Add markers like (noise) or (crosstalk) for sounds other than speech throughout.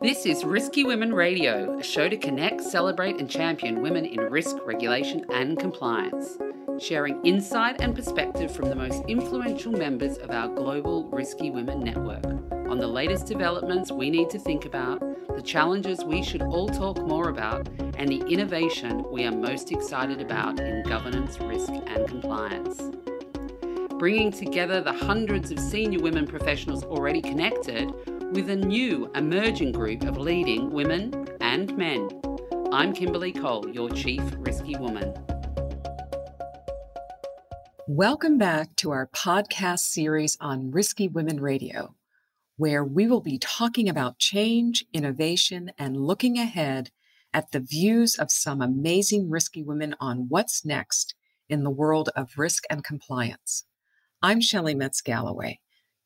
This is Risky Women Radio, a show to connect, celebrate, and champion women in risk, regulation, and compliance, sharing insight and perspective from the most influential members of our global Risky Women network on the latest developments we need to think about, the challenges we should all talk more about, and the innovation we are most excited about in governance, risk, and compliance. Bringing together the hundreds of senior women professionals already connected with a new emerging group of leading women and men. I'm Kimberly Cole, your Chief Risky Woman. Welcome back to our podcast series on Risky Women Radio, where we will be talking about change, innovation, and looking ahead at the views of some amazing risky women on what's next in the world of risk and compliance. I'm Shelley Metz Galloway.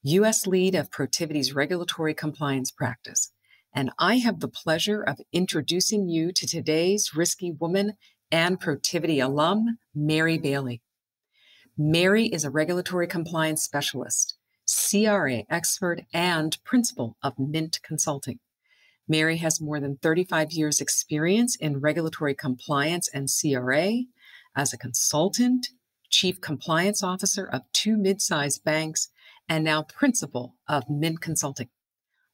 U.S. lead of Protiviti's regulatory compliance practice. And I have the pleasure of introducing you to today's risky woman and Protivity alum, Mary Bailey. Mary is a regulatory compliance specialist, CRA expert, and principal of Mint Consulting. Mary has more than 35 years experience in regulatory compliance and CRA as a consultant, chief compliance officer of two mid-sized banks, and now principal of Mint Consulting.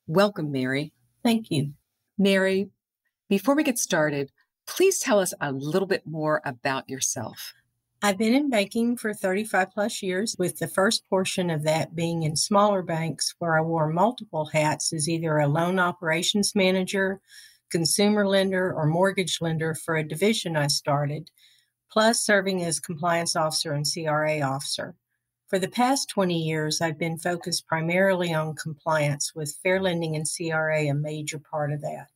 Welcome, Mary. Thank you. Mary, before we get started, please tell us a little bit more about yourself. I've been in banking for 35 plus years, with the first portion of that being in smaller banks where I wore multiple hats as either a loan operations manager, consumer lender, or mortgage lender for a division I started, plus serving as compliance officer and CRA officer. For the past 20 years, I've been focused primarily on compliance, with fair lending and CRA a major part of that.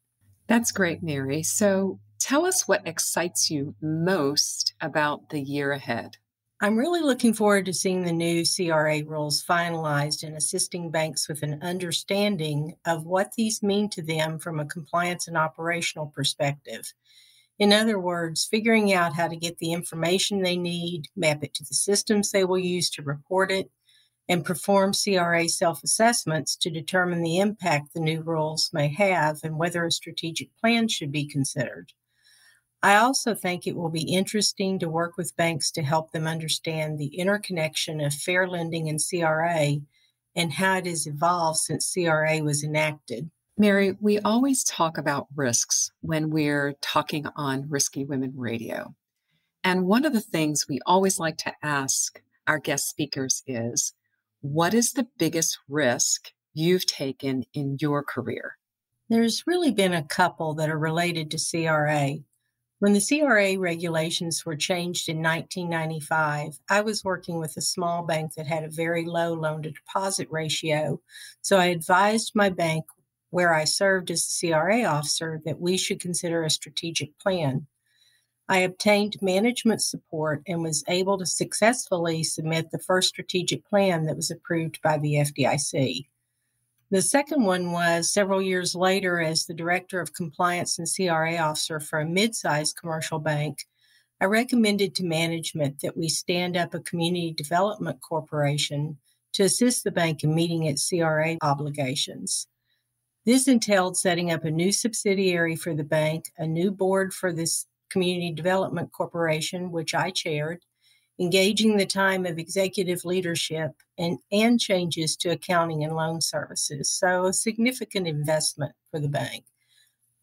That's great, Mary. So tell us what excites you most about the year ahead. I'm really looking forward to seeing the new CRA rules finalized and assisting banks with an understanding of what these mean to them from a compliance and operational perspective. In other words, figuring out how to get the information they need, map it to the systems they will use to report it, and perform CRA self assessments to determine the impact the new rules may have and whether a strategic plan should be considered. I also think it will be interesting to work with banks to help them understand the interconnection of fair lending and CRA and how it has evolved since CRA was enacted. Mary, we always talk about risks when we're talking on Risky Women Radio. And one of the things we always like to ask our guest speakers is what is the biggest risk you've taken in your career? There's really been a couple that are related to CRA. When the CRA regulations were changed in 1995, I was working with a small bank that had a very low loan to deposit ratio. So I advised my bank where I served as the CRA officer, that we should consider a strategic plan. I obtained management support and was able to successfully submit the first strategic plan that was approved by the FDIC. The second one was several years later, as the Director of Compliance and CRA Officer for a mid sized commercial bank, I recommended to management that we stand up a community development corporation to assist the bank in meeting its CRA obligations. This entailed setting up a new subsidiary for the bank, a new board for this Community Development Corporation, which I chaired, engaging the time of executive leadership and, and changes to accounting and loan services. So, a significant investment for the bank.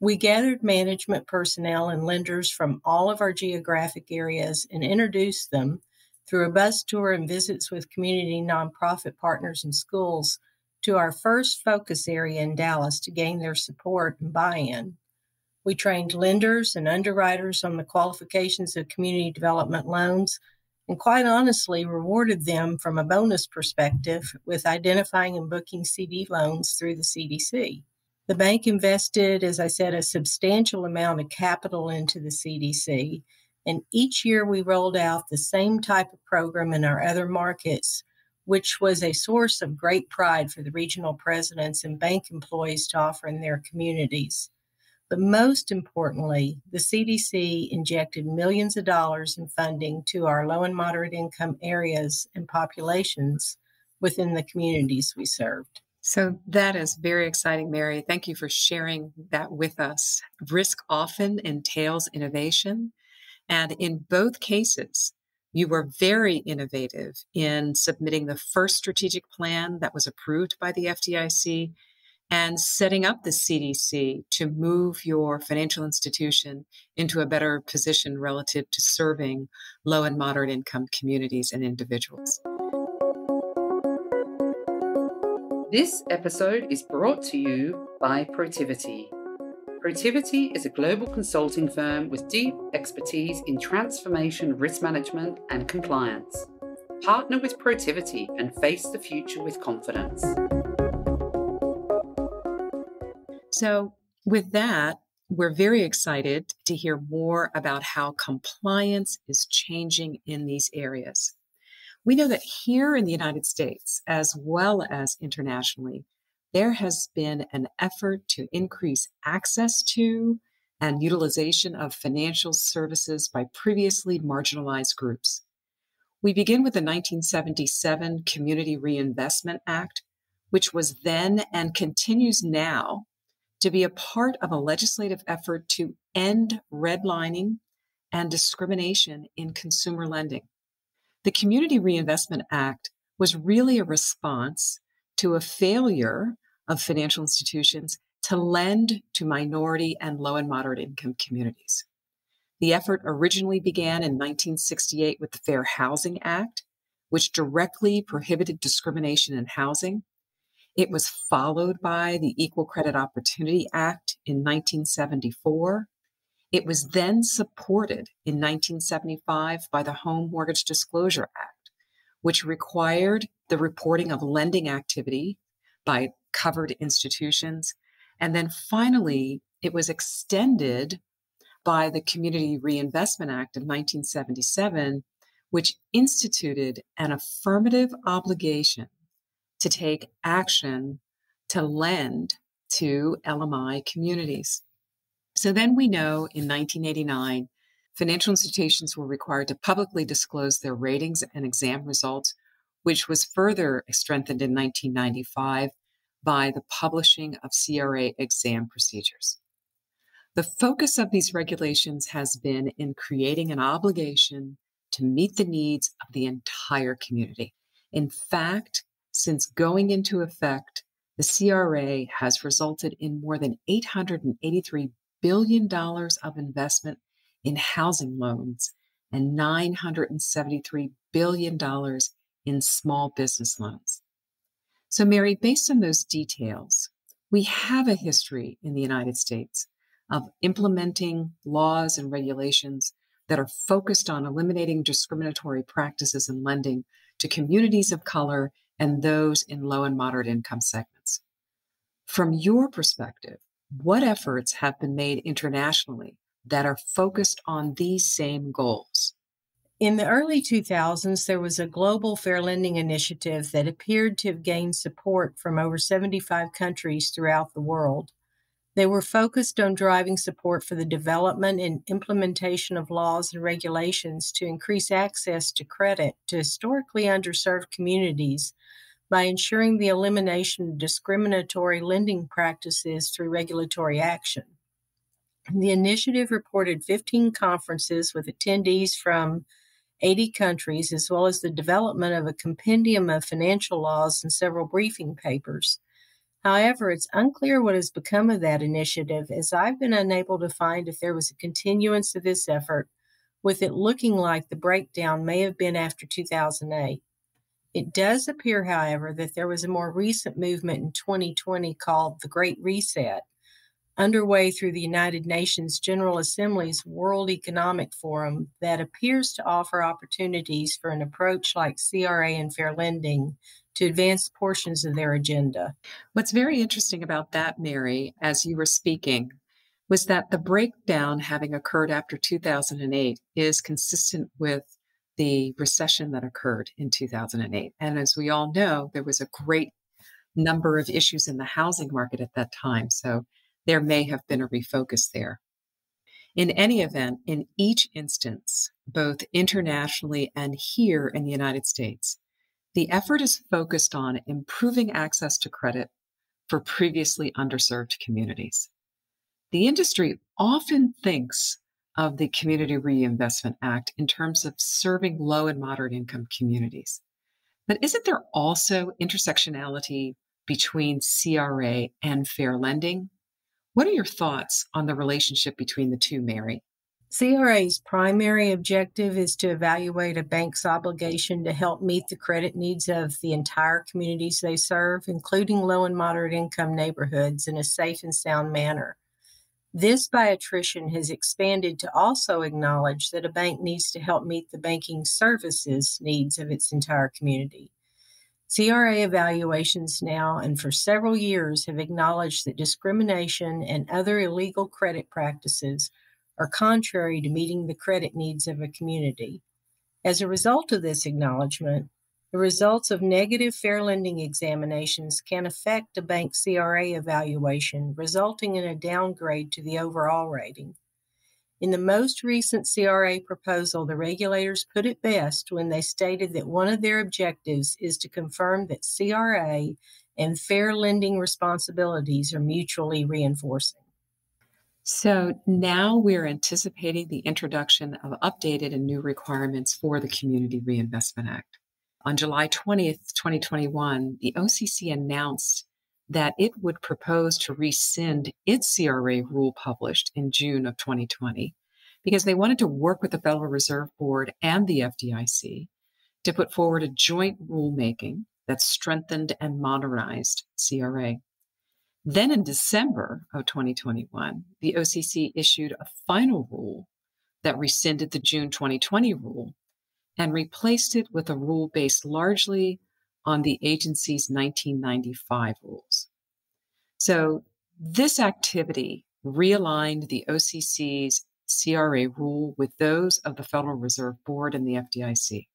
We gathered management personnel and lenders from all of our geographic areas and introduced them through a bus tour and visits with community nonprofit partners and schools to our first focus area in Dallas to gain their support and buy in. We trained lenders and underwriters on the qualifications of community development loans and quite honestly rewarded them from a bonus perspective with identifying and booking CD loans through the CDC. The bank invested, as I said, a substantial amount of capital into the CDC. And each year we rolled out the same type of program in our other markets which was a source of great pride for the regional presidents and bank employees to offer in their communities. But most importantly, the CDC injected millions of dollars in funding to our low and moderate income areas and populations within the communities we served. So that is very exciting, Mary. Thank you for sharing that with us. Risk often entails innovation. And in both cases, you were very innovative in submitting the first strategic plan that was approved by the FDIC and setting up the CDC to move your financial institution into a better position relative to serving low and moderate income communities and individuals. This episode is brought to you by Protiviti. Protiviti is a global consulting firm with deep expertise in transformation risk management and compliance. Partner with Protiviti and face the future with confidence. So, with that, we're very excited to hear more about how compliance is changing in these areas. We know that here in the United States, as well as internationally, there has been an effort to increase access to and utilization of financial services by previously marginalized groups. We begin with the 1977 Community Reinvestment Act, which was then and continues now to be a part of a legislative effort to end redlining and discrimination in consumer lending. The Community Reinvestment Act was really a response to a failure of financial institutions to lend to minority and low and moderate income communities. The effort originally began in 1968 with the Fair Housing Act, which directly prohibited discrimination in housing. It was followed by the Equal Credit Opportunity Act in 1974, it was then supported in 1975 by the Home Mortgage Disclosure Act, which required the reporting of lending activity by covered institutions. And then finally, it was extended by the Community Reinvestment Act of 1977, which instituted an affirmative obligation to take action to lend to LMI communities. So then we know in 1989, financial institutions were required to publicly disclose their ratings and exam results, which was further strengthened in 1995 by the publishing of CRA exam procedures. The focus of these regulations has been in creating an obligation to meet the needs of the entire community. In fact, since going into effect, the CRA has resulted in more than 883 billion dollars of investment in housing loans and $973 billion in small business loans. So, Mary, based on those details, we have a history in the United States of implementing laws and regulations that are focused on eliminating discriminatory practices in lending to communities of color and those in low and moderate income segments. From your perspective, what efforts have been made internationally that are focused on these same goals? In the early 2000s, there was a global fair lending initiative that appeared to have gained support from over 75 countries throughout the world. They were focused on driving support for the development and implementation of laws and regulations to increase access to credit to historically underserved communities by ensuring the elimination of discriminatory lending practices through regulatory action. The initiative reported 15 conferences with attendees from 80 countries, as well as the development of a compendium of financial laws and several briefing papers. However, it's unclear what has become of that initiative, as I've been unable to find if there was a continuance of this effort, with it looking like the breakdown may have been after 2008. It does appear, however, that there was a more recent movement in 2020 called the Great Reset, underway through the United Nations General Assembly's World Economic Forum, that appears to offer opportunities for an approach like CRA and fair lending to advance portions of their agenda. What's very interesting about that, Mary, as you were speaking, was that the breakdown having occurred after 2008 is consistent with the recession that occurred in 2008. And as we all know, there was a great number of issues in the housing market at that time. So there may have been a refocus there. In any event, in each instance, both internationally and here in the United States, The effort is focused on improving access to credit for previously underserved communities. The industry often thinks of the Community Reinvestment Act in terms of serving low and moderate income communities. But isn't there also intersectionality between CRA and fair lending? What are your thoughts on the relationship between the two, Mary? CRA's primary objective is to evaluate a bank's obligation to help meet the credit needs of the entire communities they serve, including low and moderate income neighborhoods, in a safe and sound manner. This by attrition has expanded to also acknowledge that a bank needs to help meet the banking services needs of its entire community. CRA evaluations now and for several years have acknowledged that discrimination and other illegal credit practices are contrary to meeting the credit needs of a community. As a result of this acknowledgement, the results of negative fair lending examinations can affect a bank CRA evaluation, resulting in a downgrade to the overall rating. In the most recent CRA proposal, the regulators put it best when they stated that one of their objectives is to confirm that CRA and fair lending responsibilities are mutually reinforcing. So now we're anticipating the introduction of updated and new requirements for the Community Reinvestment Act. On July 20th, 2021, the OCC announced that it would propose to rescind its CRA rule published in June of 2020 because they wanted to work with the Federal Reserve Board and the FDIC to put forward a joint rulemaking that strengthened and modernized CRA. Then in December of 2021, the OCC issued a final rule that rescinded the June 2020 rule and replaced it with a rule based largely on the agency's 1995 rules. So this activity realigned the OCC's CRA rule with those of the Federal Reserve Board and the FDIC.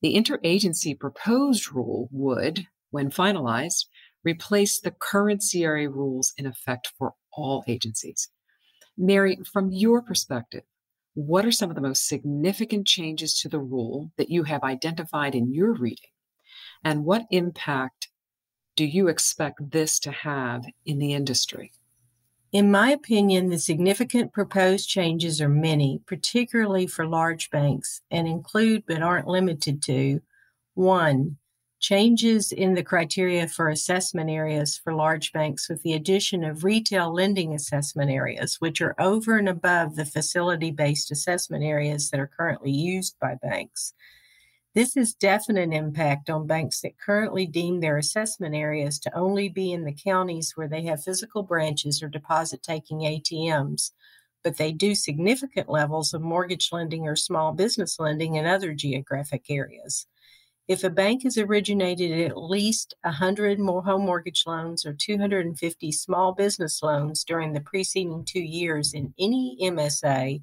The interagency proposed rule would, when finalized, replace the current CRA rules in effect for all agencies. Mary, from your perspective, what are some of the most significant changes to the rule that you have identified in your reading? And what impact do you expect this to have in the industry? In my opinion, the significant proposed changes are many, particularly for large banks, and include but aren't limited to one, changes in the criteria for assessment areas for large banks with the addition of retail lending assessment areas, which are over and above the facility based assessment areas that are currently used by banks. This has definite impact on banks that currently deem their assessment areas to only be in the counties where they have physical branches or deposit taking ATMs, but they do significant levels of mortgage lending or small business lending in other geographic areas. If a bank has originated at least 100 more home mortgage loans or 250 small business loans during the preceding two years in any MSA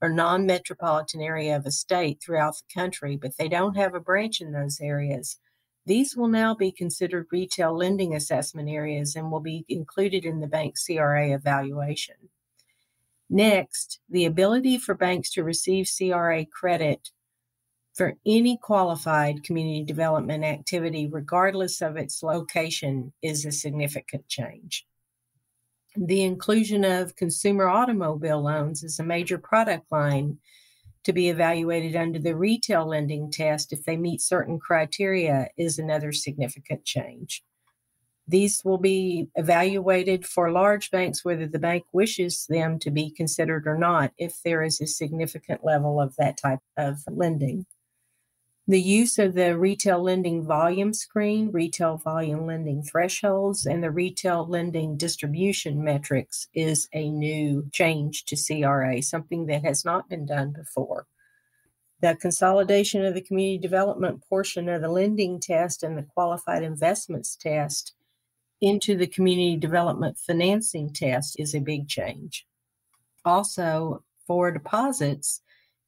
or non metropolitan area of a state throughout the country, but they don't have a branch in those areas, these will now be considered retail lending assessment areas and will be included in the bank CRA evaluation. Next, the ability for banks to receive CRA credit for any qualified community development activity, regardless of its location, is a significant change. The inclusion of consumer automobile loans as a major product line to be evaluated under the retail lending test if they meet certain criteria is another significant change. These will be evaluated for large banks whether the bank wishes them to be considered or not if there is a significant level of that type of lending. The use of the retail lending volume screen, retail volume lending thresholds, and the retail lending distribution metrics is a new change to CRA, something that has not been done before. The consolidation of the community development portion of the lending test and the qualified investments test into the community development financing test is a big change. Also, for deposits,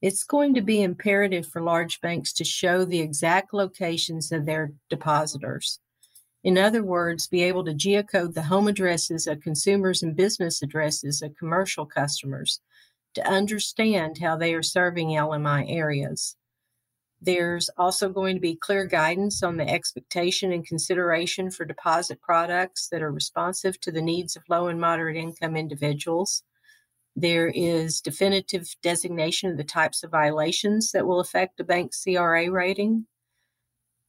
it's going to be imperative for large banks to show the exact locations of their depositors. In other words, be able to geocode the home addresses of consumers and business addresses of commercial customers to understand how they are serving LMI areas. There's also going to be clear guidance on the expectation and consideration for deposit products that are responsive to the needs of low and moderate income individuals. There is definitive designation of the types of violations that will affect a bank's CRA rating.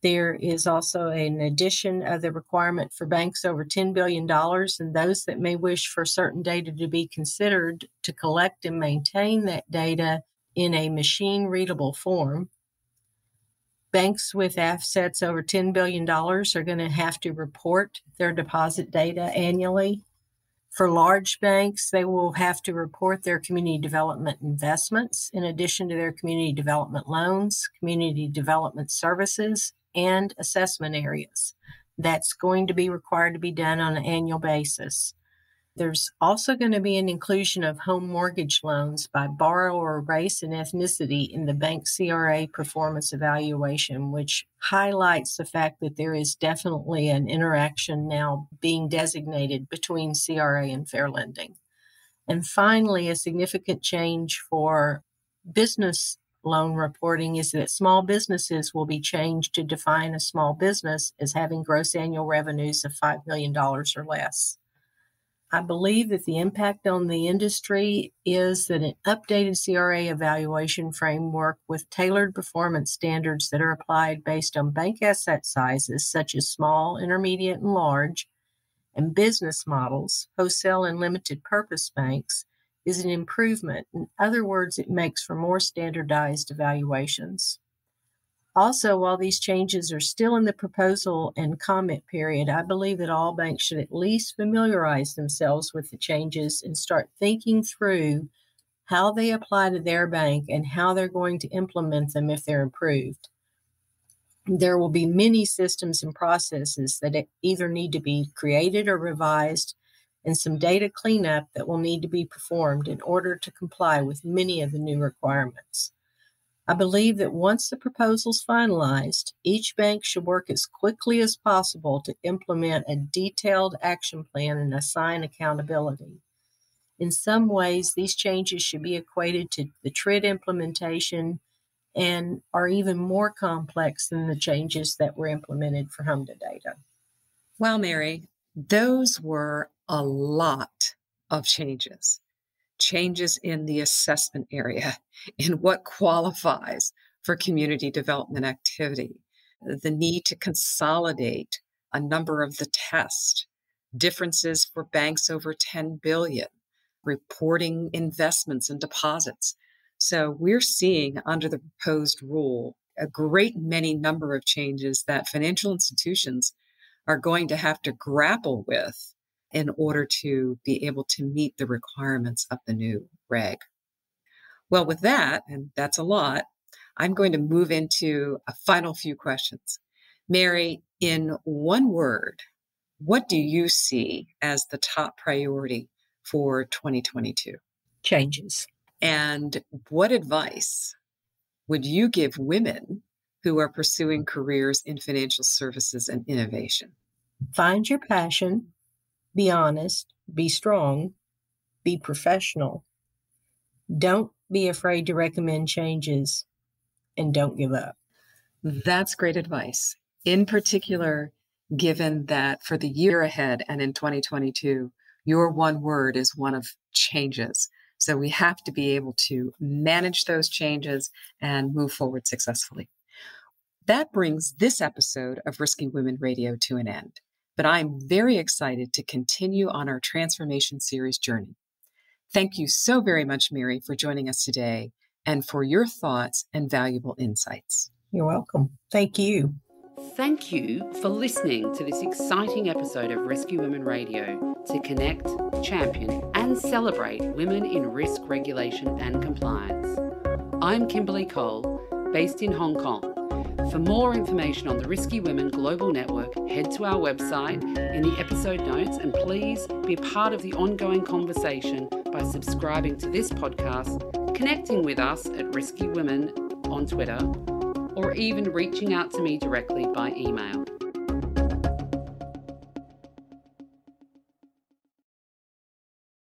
There is also an addition of the requirement for banks over $10 billion and those that may wish for certain data to be considered to collect and maintain that data in a machine readable form. Banks with assets over $10 billion are going to have to report their deposit data annually. For large banks, they will have to report their community development investments in addition to their community development loans, community development services, and assessment areas. That's going to be required to be done on an annual basis. There's also going to be an inclusion of home mortgage loans by borrower race and ethnicity in the bank CRA performance evaluation, which highlights the fact that there is definitely an interaction now being designated between CRA and fair lending. And finally, a significant change for business loan reporting is that small businesses will be changed to define a small business as having gross annual revenues of $5 million or less. I believe that the impact on the industry is that an updated CRA evaluation framework with tailored performance standards that are applied based on bank asset sizes, such as small, intermediate, and large, and business models, wholesale and limited purpose banks, is an improvement. In other words, it makes for more standardized evaluations. Also, while these changes are still in the proposal and comment period, I believe that all banks should at least familiarize themselves with the changes and start thinking through how they apply to their bank and how they're going to implement them if they're approved. There will be many systems and processes that either need to be created or revised, and some data cleanup that will need to be performed in order to comply with many of the new requirements. I believe that once the proposal is finalized, each bank should work as quickly as possible to implement a detailed action plan and assign accountability. In some ways, these changes should be equated to the TRID implementation and are even more complex than the changes that were implemented for HMDA data. Well, Mary, those were a lot of changes changes in the assessment area, (laughs) in what qualifies for community development activity, the need to consolidate a number of the tests, differences for banks over 10 billion, reporting investments and deposits. So we're seeing under the proposed rule a great many number of changes that financial institutions are going to have to grapple with in order to be able to meet the requirements of the new reg. Well, with that, and that's a lot, I'm going to move into a final few questions. Mary, in one word, what do you see as the top priority for 2022? Changes. And what advice would you give women who are pursuing careers in financial services and innovation? Find your passion be honest, be strong, be professional. Don't be afraid to recommend changes and don't give up. That's great advice. In particular, given that for the year ahead and in 2022, your one word is one of changes. So we have to be able to manage those changes and move forward successfully. That brings this episode of Risky Women Radio to an end but I'm very excited to continue on our transformation series journey. Thank you so very much, Mary, for joining us today and for your thoughts and valuable insights. You're welcome. Thank you. Thank you for listening to this exciting episode of Risky Women Radio to connect, champion, and celebrate women in risk regulation and compliance. I'm Kimberly Cole, based in Hong Kong for more information on the Risky Women Global Network, head to our website in the episode notes and please be part of the ongoing conversation by subscribing to this podcast, connecting with us at Risky Women on Twitter, or even reaching out to me directly by email.